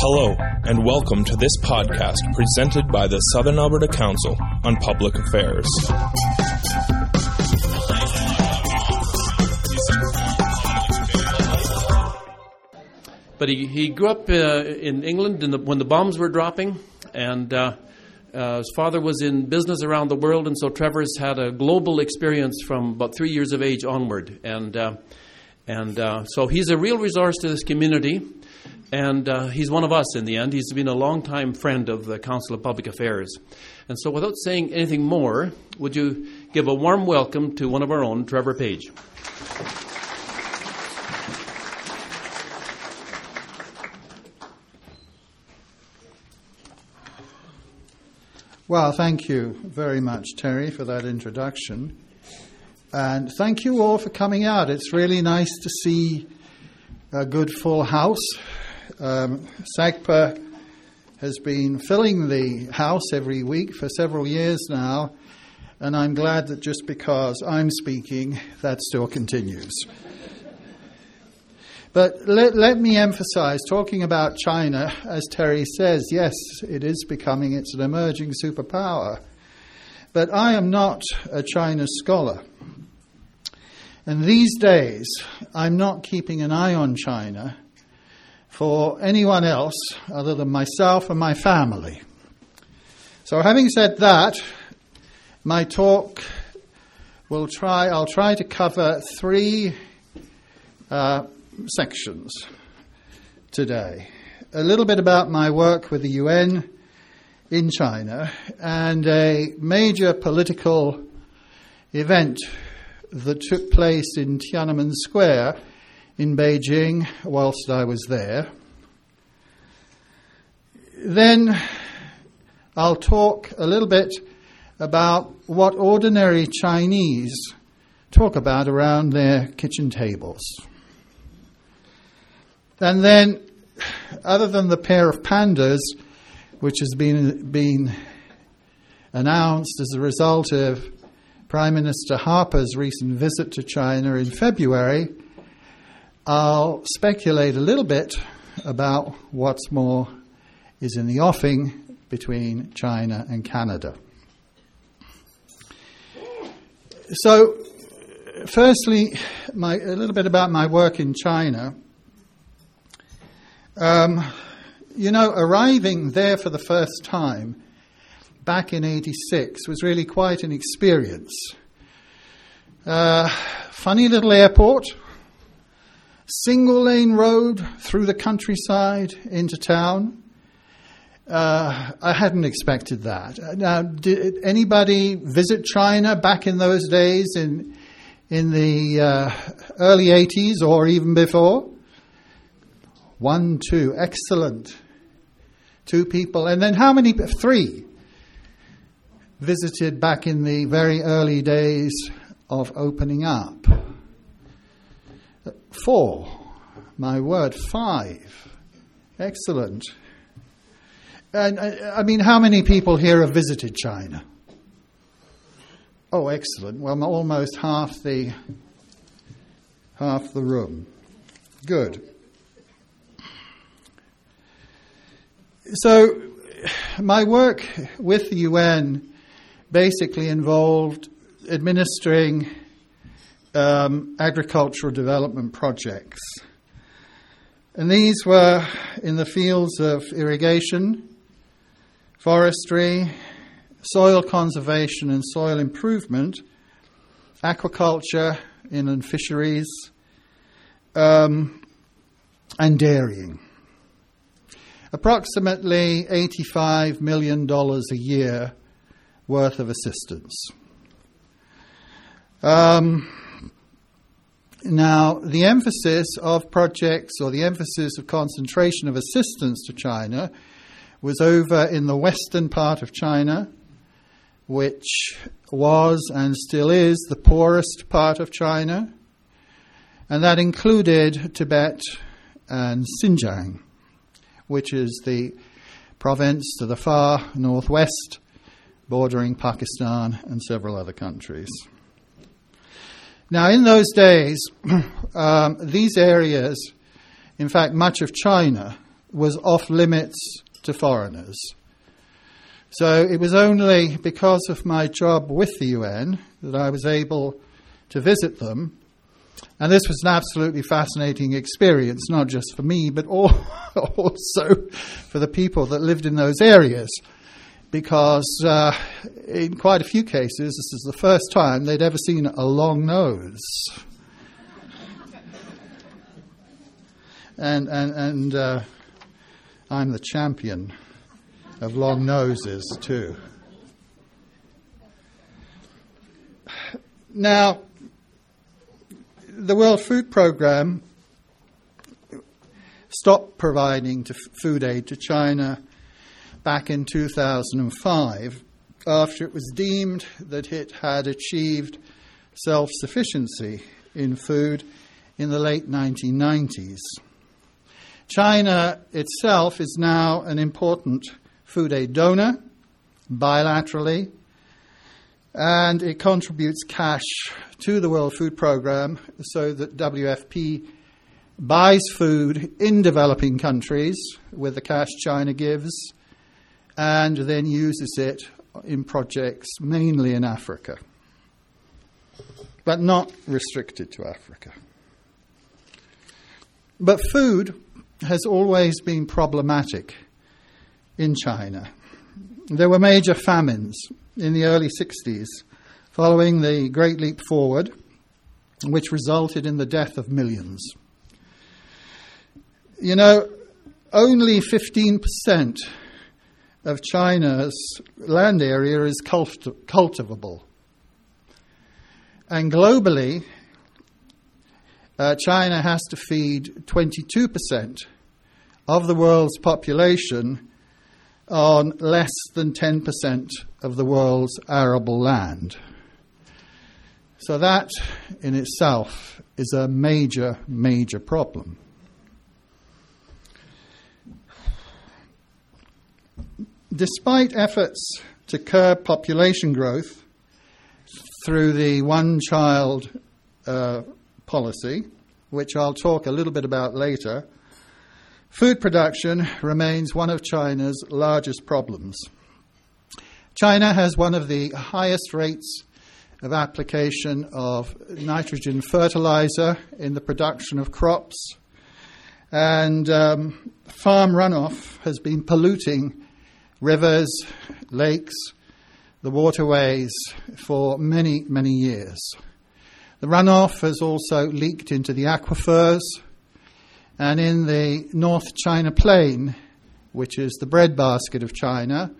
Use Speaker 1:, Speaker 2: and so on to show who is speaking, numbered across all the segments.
Speaker 1: Hello, and welcome to this podcast presented by the Southern Alberta Council on Public Affairs.
Speaker 2: But he, he grew up uh, in England in the, when the bombs were dropping, and uh, uh, his father was in business around the world, and so Trevor's had a global experience from about three years of age onward. And, uh, and uh, so he's a real resource to this community, and uh, he's one of us in the end. He's been a longtime friend of the Council of Public Affairs. And so, without saying anything more, would you give a warm welcome to one of our own, Trevor Page?
Speaker 3: Well, thank you very much, Terry, for that introduction. And thank you all for coming out. It's really nice to see a good full house. Um, SACPA has been filling the house every week for several years now, and I'm glad that just because I'm speaking, that still continues. But let, let me emphasize talking about China, as Terry says, yes, it is becoming, it's an emerging superpower. But I am not a China scholar. And these days, I'm not keeping an eye on China for anyone else other than myself and my family. So, having said that, my talk will try, I'll try to cover three uh, sections today. A little bit about my work with the UN in China and a major political event that took place in Tiananmen Square in Beijing whilst I was there. Then I'll talk a little bit about what ordinary Chinese talk about around their kitchen tables. And then, other than the pair of pandas, which has been, been announced as a result of Prime Minister Harper's recent visit to China in February, I'll speculate a little bit about what's more is in the offing between China and Canada. So, firstly, my, a little bit about my work in China. Um, you know, arriving there for the first time back in 86 was really quite an experience. Uh, funny little airport, single lane road through the countryside into town. Uh, I hadn't expected that. Now, did anybody visit China back in those days in in the uh, early 80s or even before? One, two, excellent. Two people. And then how many? Three. Visited back in the very early days of opening up. Four. My word, five. Excellent. And uh, I mean, how many people here have visited China? Oh, excellent. Well, almost half the half the room. Good. So, my work with the UN basically involved administering um, agricultural development projects. And these were in the fields of irrigation, forestry, soil conservation and soil improvement, aquaculture, inland fisheries, um, and dairying approximately $85 million a year worth of assistance. Um, now, the emphasis of projects or the emphasis of concentration of assistance to China was over in the western part of China, which was and still is the poorest part of China, and that included Tibet and Xinjiang which is the province to the far northwest, bordering Pakistan and several other countries. Now, in those days, um, these areas, in fact, much of China, was off limits to foreigners. So it was only because of my job with the UN that I was able to visit them. And this was an absolutely fascinating experience, not just for me, but also for the people that lived in those areas. Because uh, in quite a few cases, this is the first time they'd ever seen a long nose. and and, and uh, I'm the champion of long noses, too. Now, the World Food Programme stopped providing food aid to China back in 2005 after it was deemed that it had achieved self sufficiency in food in the late 1990s. China itself is now an important food aid donor bilaterally, and it contributes cash to the World Food Programme so that WFP buys food in developing countries with the cash China gives and then uses it in projects mainly in Africa, but not restricted to Africa. But food has always been problematic in China. There were major famines in the early 60s following the Great Leap Forward, which resulted in the death of millions. You know, only 15% of China's land area is culti- cultivable. And globally, uh, China has to feed 22% of the world's population on less than 10% of the world's arable land. So, that in itself is a major, major problem. Despite efforts to curb population growth through the one child uh, policy, which I'll talk a little bit about later, food production remains one of China's largest problems. China has one of the highest rates of application of nitrogen fertilizer in the production of crops, and um, farm runoff has been polluting rivers, lakes, the waterways for many, many years. The runoff has also leaked into the aquifers, and in the North China Plain, which is the breadbasket of China,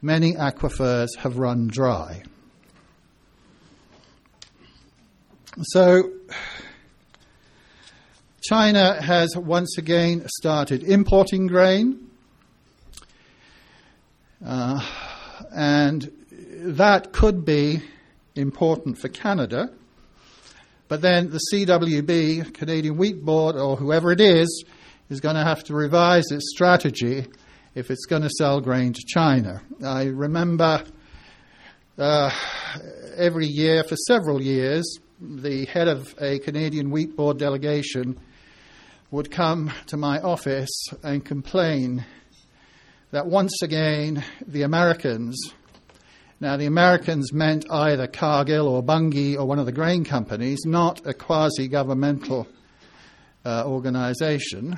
Speaker 3: many aquifers have run dry. So, China has once again started importing grain, uh, and that could be important for Canada but then the CWB, Canadian Wheat Board, or whoever it is, is going to have to revise its strategy if it's going to sell grain to China. I remember uh, every year for several years, the head of a Canadian Wheat Board delegation would come to my office and complain that once again the Americans now, the Americans meant either Cargill or Bunge or one of the grain companies, not a quasi governmental uh, organization.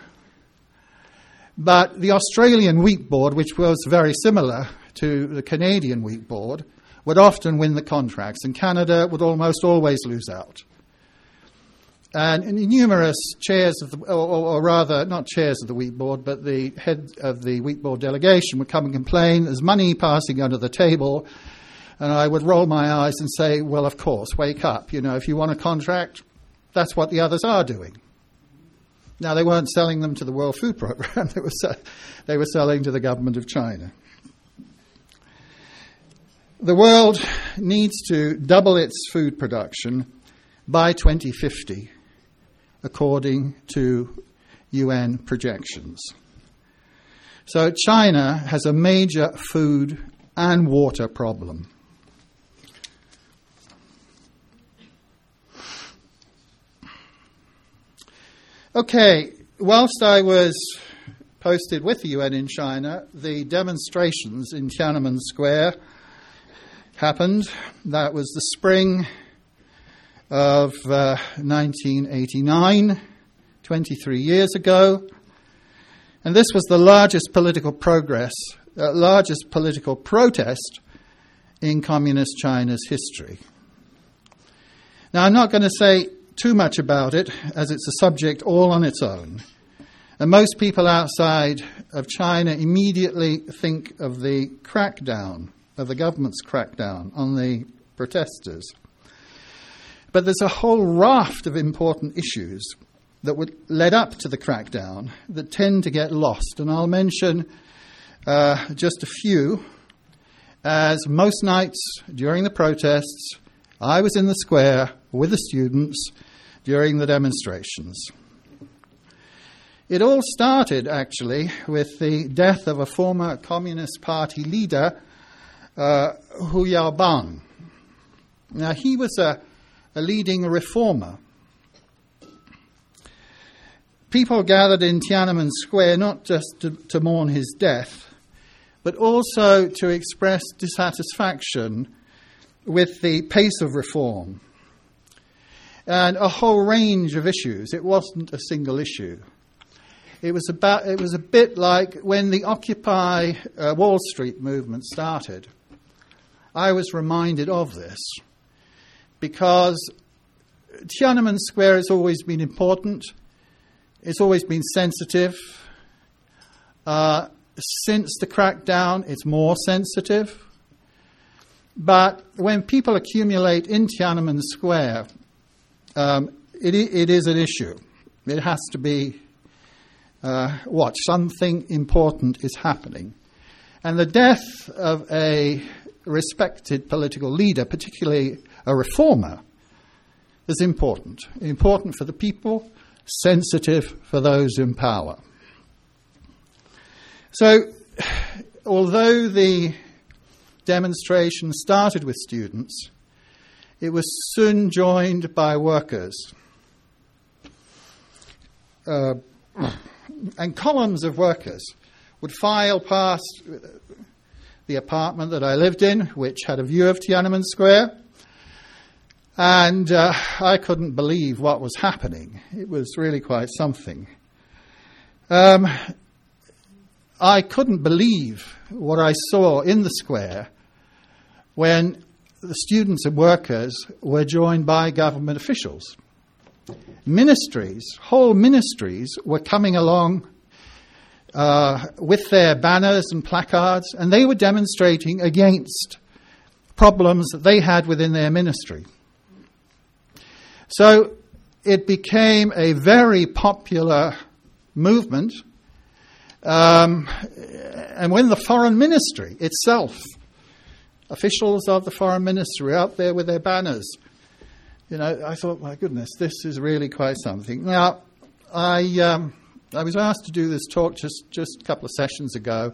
Speaker 3: But the Australian Wheat Board, which was very similar to the Canadian Wheat Board, would often win the contracts, and Canada would almost always lose out. And numerous chairs of the, or, or, rather, not chairs of the wheat board, but the head of the wheat board delegation would come and complain. There's money passing under the table, and I would roll my eyes and say, well, of course, wake up. You know, if you want a contract, that's what the others are doing. Now, they weren't selling them to the World Food Programme, they were, they were selling to the government of China. The world needs to double its food production by 2050, according to UN projections. So, China has a major food and water problem. Okay, whilst I was posted with the UN in China, the demonstrations in Tiananmen Square happened. That was the spring of uh, 1989, 23 years ago. And this was the largest political progress, uh, largest political protest in Communist China's history. Now, I'm not going to say too much about it, as it's a subject all on its own. And most people outside of China immediately think of the crackdown, of the government's crackdown on the protesters. But there's a whole raft of important issues that would led up to the crackdown that tend to get lost. And I'll mention uh, just a few. As most nights during the protests, I was in the square with the students during the demonstrations. It all started, actually, with the death of a former Communist Party leader, uh, Hu Yaobang. Now, he was a, a leading reformer. People gathered in Tiananmen Square not just to, to mourn his death, but also to express dissatisfaction with the pace of reform and a whole range of issues. It wasn't a single issue. It was about. It was a bit like when the Occupy uh, Wall Street movement started. I was reminded of this because Tiananmen Square has always been important. It's always been sensitive. Uh, since the crackdown, it's more sensitive. But when people accumulate in Tiananmen Square, um, it, it is an issue. It has to be uh, watched. Something important is happening. And the death of a respected political leader, particularly a reformer, is important. Important for the people, sensitive for those in power. So, although the demonstration started with students, it was soon joined by workers. Uh, and columns of workers would file past the apartment that I lived in, which had a view of Tiananmen Square. And uh, I couldn't believe what was happening. It was really quite something. Um, I couldn't believe what I saw in the square when the students and workers were joined by government officials. Ministries, whole ministries, were coming along uh, with their banners and placards, and they were demonstrating against problems that they had within their ministry. So it became a very popular movement. Um, and when the foreign ministry itself officials of the foreign ministry out there with their banners. You know, I thought, my goodness, this is really quite something. Now, I, um, I was asked to do this talk just, just a couple of sessions ago,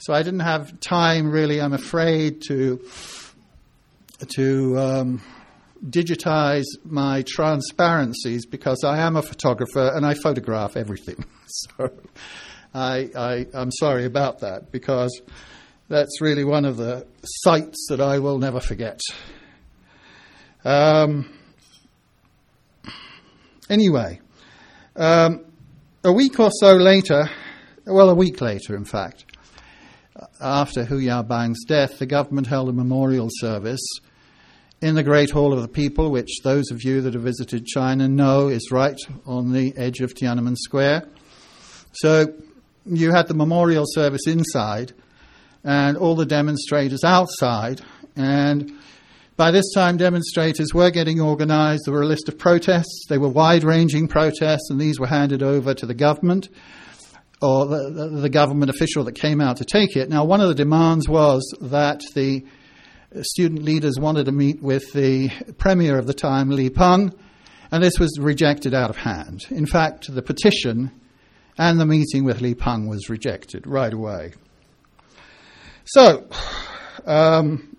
Speaker 3: so I didn't have time really, I'm afraid, to, to um, digitize my transparencies because I am a photographer and I photograph everything. so I, I, I'm sorry about that because that's really one of the sights that I will never forget. Um, anyway, um, a week or so later, well, a week later, in fact, after Hu Yaobang's death, the government held a memorial service in the Great Hall of the People, which those of you that have visited China know is right on the edge of Tiananmen Square. So you had the memorial service inside, and all the demonstrators outside. And by this time, demonstrators were getting organized. There were a list of protests. They were wide ranging protests, and these were handed over to the government or the, the, the, government official that came out to take it. Now, one of the demands was that the student leaders wanted to meet with the premier of the time, Li Peng, and this was rejected out of hand. In fact, the petition and the meeting with Li Peng was rejected right away. So, um,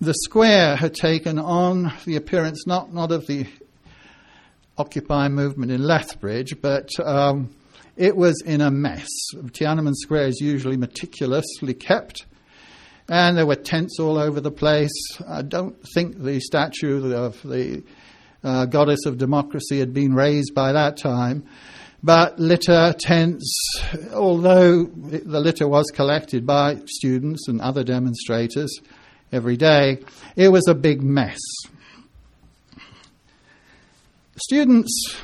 Speaker 3: the square had taken on the appearance not, not of the Occupy movement in Lethbridge, but um, it was in a mess. Tiananmen Square is usually meticulously kept, and there were tents all over the place. I don't think the statue of the uh, goddess of democracy had been raised by that time. But litter, tents, although the litter was collected by students and other demonstrators every day, it was a big mess. Students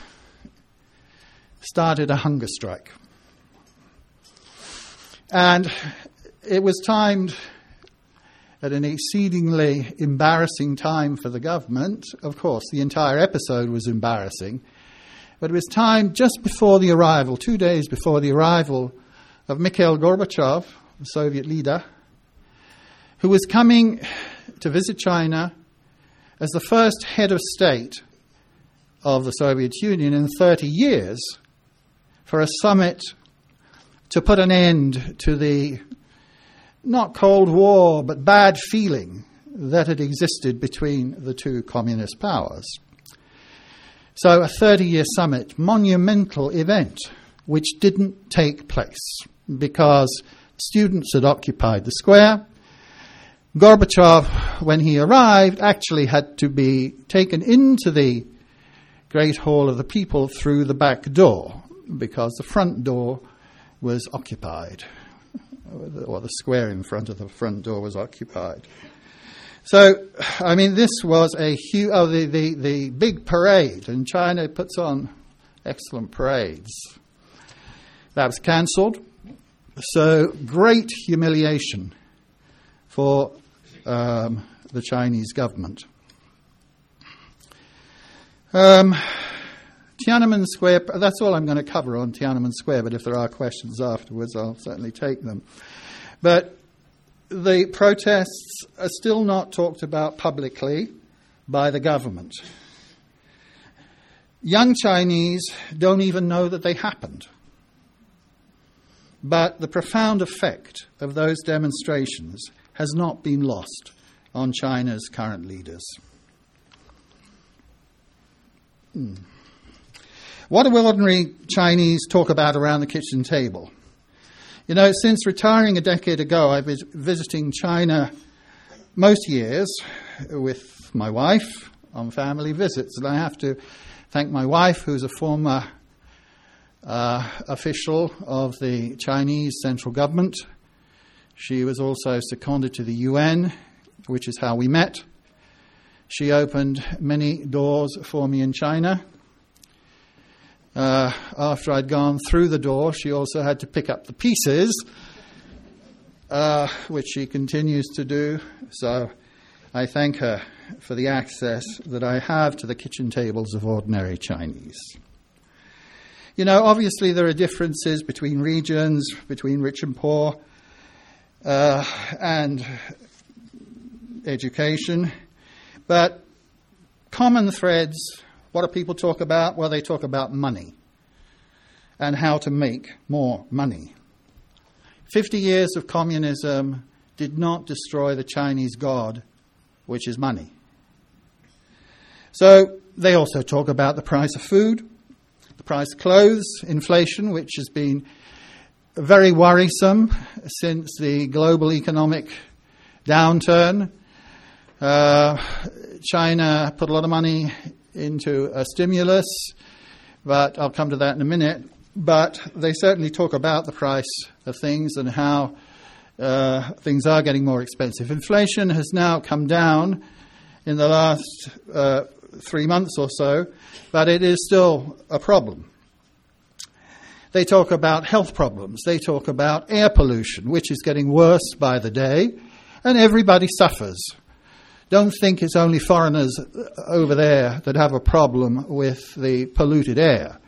Speaker 3: started a hunger strike. And it was timed at an exceedingly embarrassing time for the government. Of course, the entire episode was embarrassing. But it was timed just before the arrival, two days before the arrival of Mikhail Gorbachev, the Soviet leader, who was coming to visit China as the first head of state of the Soviet Union in 30 years for a summit to put an end to the not Cold War, but bad feeling that had existed between the two communist powers. So, a 30 year summit, monumental event, which didn't take place because students had occupied the square. Gorbachev, when he arrived, actually had to be taken into the Great Hall of the People through the back door because the front door was occupied, or the square in front of the front door was occupied. So, I mean, this was a huge, oh, the, the, the big parade, and China puts on excellent parades. That was cancelled. So, great humiliation for um, the Chinese government. Um, Tiananmen Square, that's all I'm going to cover on Tiananmen Square, but if there are questions afterwards, I'll certainly take them. But the protests are still not talked about publicly by the government. Young Chinese don't even know that they happened. But the profound effect of those demonstrations has not been lost on China's current leaders. Hmm. What do ordinary Chinese talk about around the kitchen table? You know, since retiring a decade ago, I've been visiting China most years with my wife on family visits, and I have to thank my wife, who's a former uh, official of the Chinese central government. She was also seconded to the UN, which is how we met. She opened many doors for me in China. Uh, after I'd gone through the door, she also had to pick up the pieces, uh, which she continues to do. So I thank her for the access that I have to the kitchen tables of ordinary Chinese. You know, obviously there are differences between regions, between rich and poor, uh, and education, but common threads what do people talk about? Well, they talk about money and how to make more money. 50 years of communism did not destroy the Chinese god, which is money. So they also talk about the price of food, the price of clothes, inflation, which has been very worrisome since the global economic downturn. Uh, China put a lot of money into a stimulus, but I'll come to that in a minute. But they certainly talk about the price of things and how uh, things are getting more expensive. Inflation has now come down in the last uh, three months or so, but it is still a problem. They talk about health problems. They talk about air pollution, which is getting worse by the day, and everybody suffers don't think it's only foreigners over there that have a problem with the polluted air.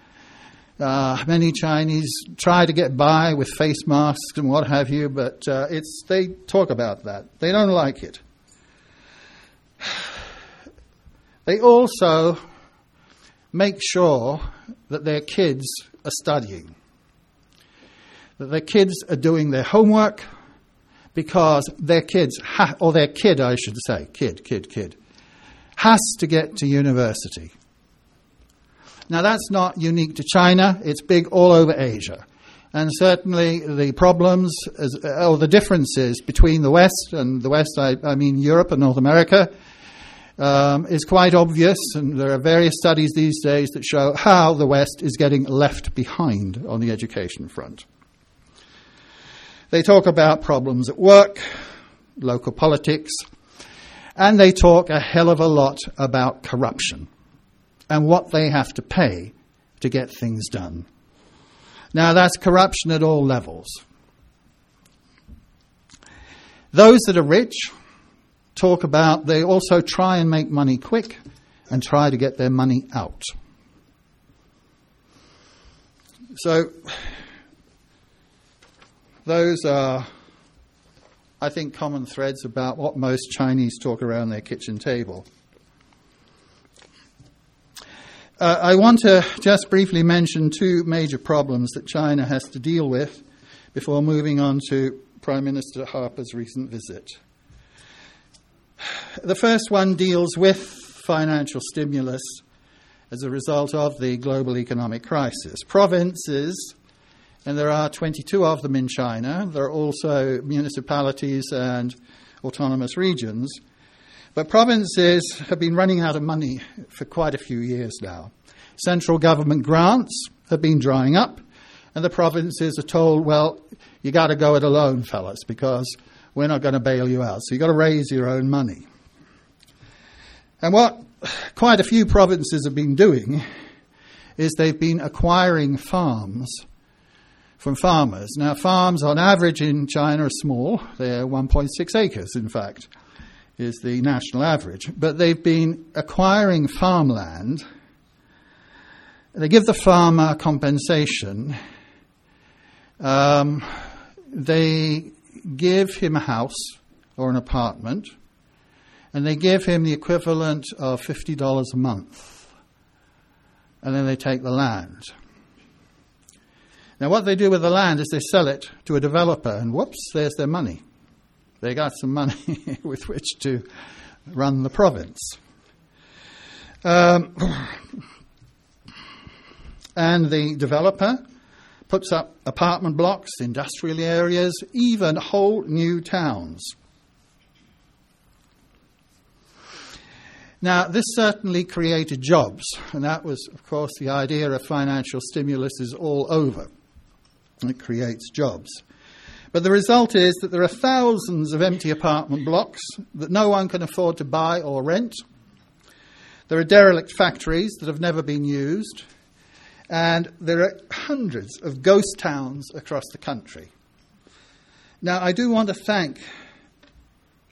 Speaker 3: Uh, many Chinese try to get by with face masks and what have you, but uh, it's, they talk about that. They don't like it. They also make sure that their kids are studying, that their kids are doing their homework, because their kids, ha- or their kid, I should say, kid, kid, kid, has to get to university. Now, that's not unique to China, it's big all over Asia. And certainly the problems, as, or the differences between the West and the West, I, I mean Europe and North America, um, is quite obvious. And there are various studies these days that show how the West is getting left behind on the education front. They talk about problems at work, local politics, and they talk a hell of a lot about corruption and what they have to pay to get things done. Now, that's corruption at all levels. Those that are rich talk about they also try and make money quick and try to get their money out. So, those are, I think, common threads about what most Chinese talk around their kitchen table. Uh, I want to just briefly mention two major problems that China has to deal with before moving on to Prime Minister Harper's recent visit. The first one deals with financial stimulus as a result of the global economic crisis. Provinces, and there are 22 of them in China, there are also municipalities and autonomous regions but provinces have been running out of money for quite a few years now. Central government grants have been drying up, and the provinces are told, well, you got to go it alone, fellas, because we're not going to bail you out. So you've got to raise your own money. And what quite a few provinces have been doing is they've been acquiring farms from farmers. Now, farms on average in China are small, they're 1.6 acres, in fact is the national average. But they've been acquiring farmland. They give the farmer compensation. Um, they give him a house or an apartment, and they give him the equivalent of $50 a month. And then they take the land. Now, what they do with the land is they sell it to a developer, and whoops, there's their money they got some money with which to run the province. Um, and the developer puts up apartment blocks, industrial areas, even whole new towns. Now, this certainly created jobs, and that was, of course, the idea of financial stimulus is all over. It creates jobs. But the result is that there are thousands of empty apartment blocks that no one can afford to buy or rent. There are derelict factories that have never been used. And there are hundreds of ghost towns across the country. Now, I do want to thank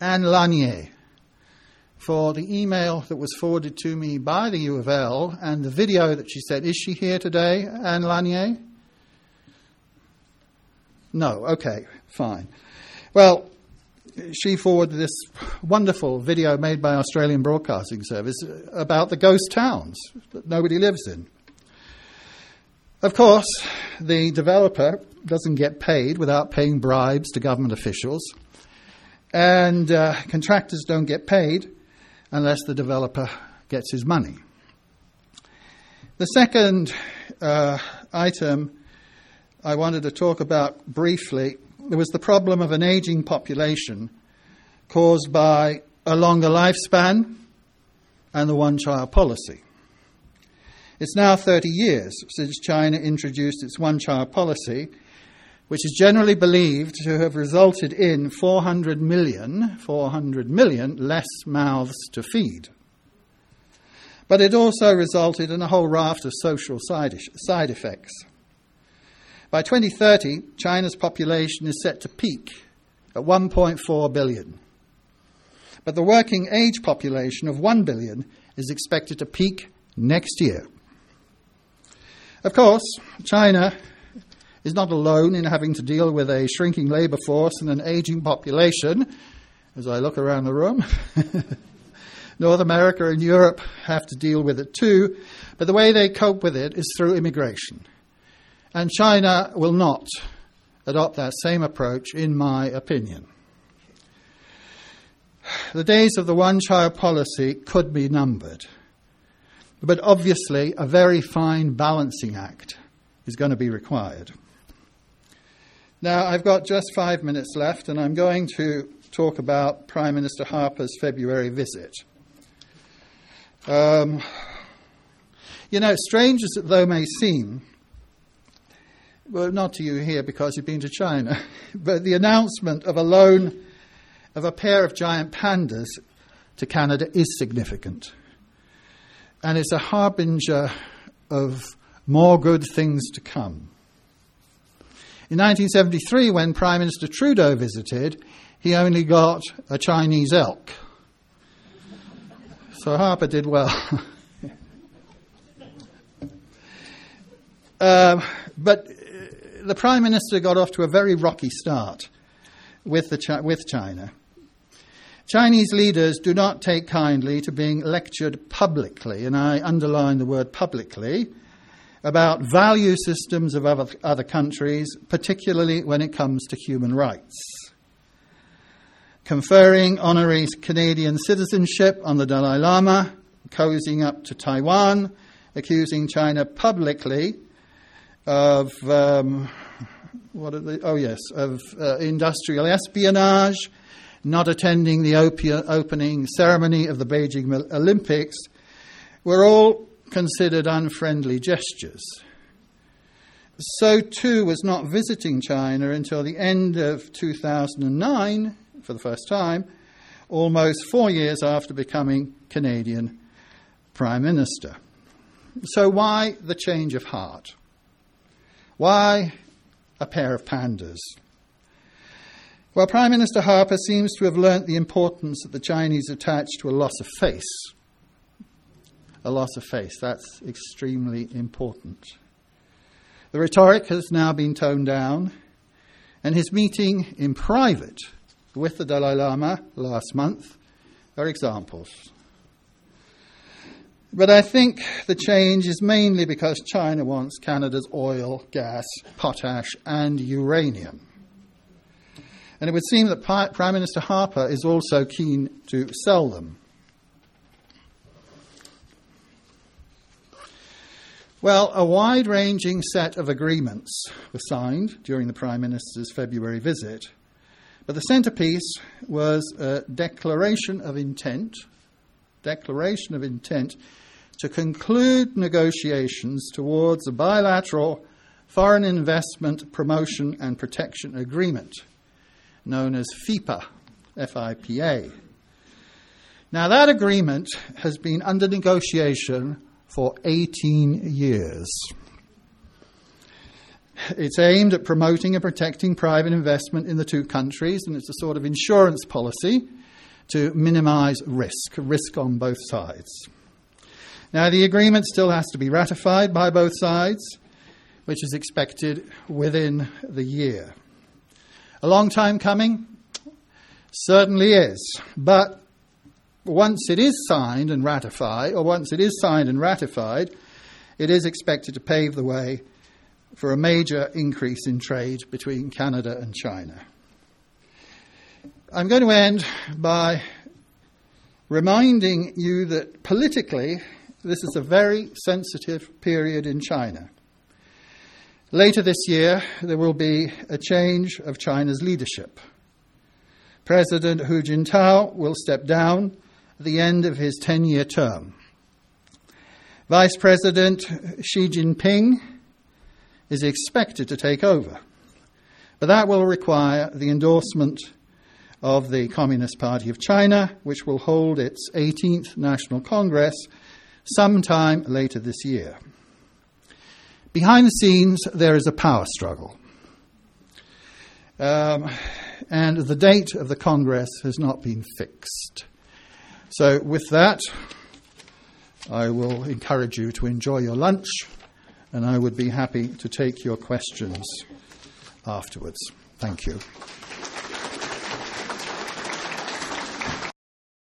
Speaker 3: Anne Lanier for the email that was forwarded to me by the U of L and the video that she said. Is she here today, Anne Lanier? No, okay, fine. Well, she forwarded this wonderful video made by Australian Broadcasting Service about the ghost towns that nobody lives in. Of course, the developer doesn't get paid without paying bribes to government officials, and uh, contractors don't get paid unless the developer gets his money. The second uh, item I wanted to talk about briefly there was the problem of an aging population caused by a longer lifespan and the one child policy. It's now 30 years since China introduced its one child policy, which is generally believed to have resulted in 400 million, 400 million less mouths to feed. But it also resulted in a whole raft of social side, side effects. By 2030, China's population is set to peak at 1.4 billion. But the working age population of 1 billion is expected to peak next year. Of course, China is not alone in having to deal with a shrinking labour force and an ageing population. As I look around the room, North America and Europe have to deal with it too, but the way they cope with it is through immigration. And China will not adopt that same approach, in my opinion. The days of the one child policy could be numbered. But obviously, a very fine balancing act is going to be required. Now, I've got just five minutes left, and I'm going to talk about Prime Minister Harper's February visit. Um, you know, strange as it though may seem, well, not to you here because you've been to China, but the announcement of a loan of a pair of giant pandas to Canada is significant. And it's a harbinger of more good things to come. In 1973, when Prime Minister Trudeau visited, he only got a Chinese elk. So Harper did well. uh, but the Prime Minister got off to a very rocky start with, the, with China. Chinese leaders do not take kindly to being lectured publicly, and I underline the word publicly, about value systems of other, other countries, particularly when it comes to human rights. Conferring honorary Canadian citizenship on the Dalai Lama, cozying up to Taiwan, accusing China publicly of um, what are they? Oh yes, of uh, industrial espionage, not attending the opening ceremony of the Beijing Olympics, were all considered unfriendly gestures. So too was not visiting China until the end of 2009 for the first time, almost four years after becoming Canadian Prime Minister. So, why the change of heart? Why a pair of pandas? Well, Prime Minister Harper seems to have learnt the importance that the Chinese attach to a loss of face. A loss of face, that's extremely important. The rhetoric has now been toned down, and his meeting in private with the Dalai Lama last month are examples. But I think the change is mainly because China wants Canada's oil, gas, potash, and uranium. And it would seem that Prime Minister Harper is also keen to sell them. Well, a wide ranging set of agreements were signed during the Prime Minister's February visit, but the centrepiece was a declaration of intent, declaration of intent to conclude negotiations towards a bilateral foreign investment promotion and protection agreement known as FIPA, FIPA. Now, that agreement has been under negotiation for 18 years. It's aimed at promoting and protecting private investment in the two countries, and it's a sort of insurance policy to minimize risk, risk on both sides. Now, the agreement still has to be ratified by both sides, which is expected within the year. A long time coming? Certainly is. But once it is signed and ratified, or once it is signed and ratified, it is expected to pave the way for a major increase in trade between Canada and China. I'm going to end by reminding you that politically, this is a very sensitive period in China. Later this year, there will be a change of China's leadership. President Hu Jintao will step down at the end of his 10 year term. Vice President Xi Jinping is expected to take over, but that will require the endorsement of the Communist Party of China, which will hold its 18th National Congress sometime later this year. Behind the scenes, there is a power struggle. Um, and the date of the Congress has not been fixed. So, with that, I will encourage you to enjoy your lunch, and I would be happy to take your questions afterwards. Thank you.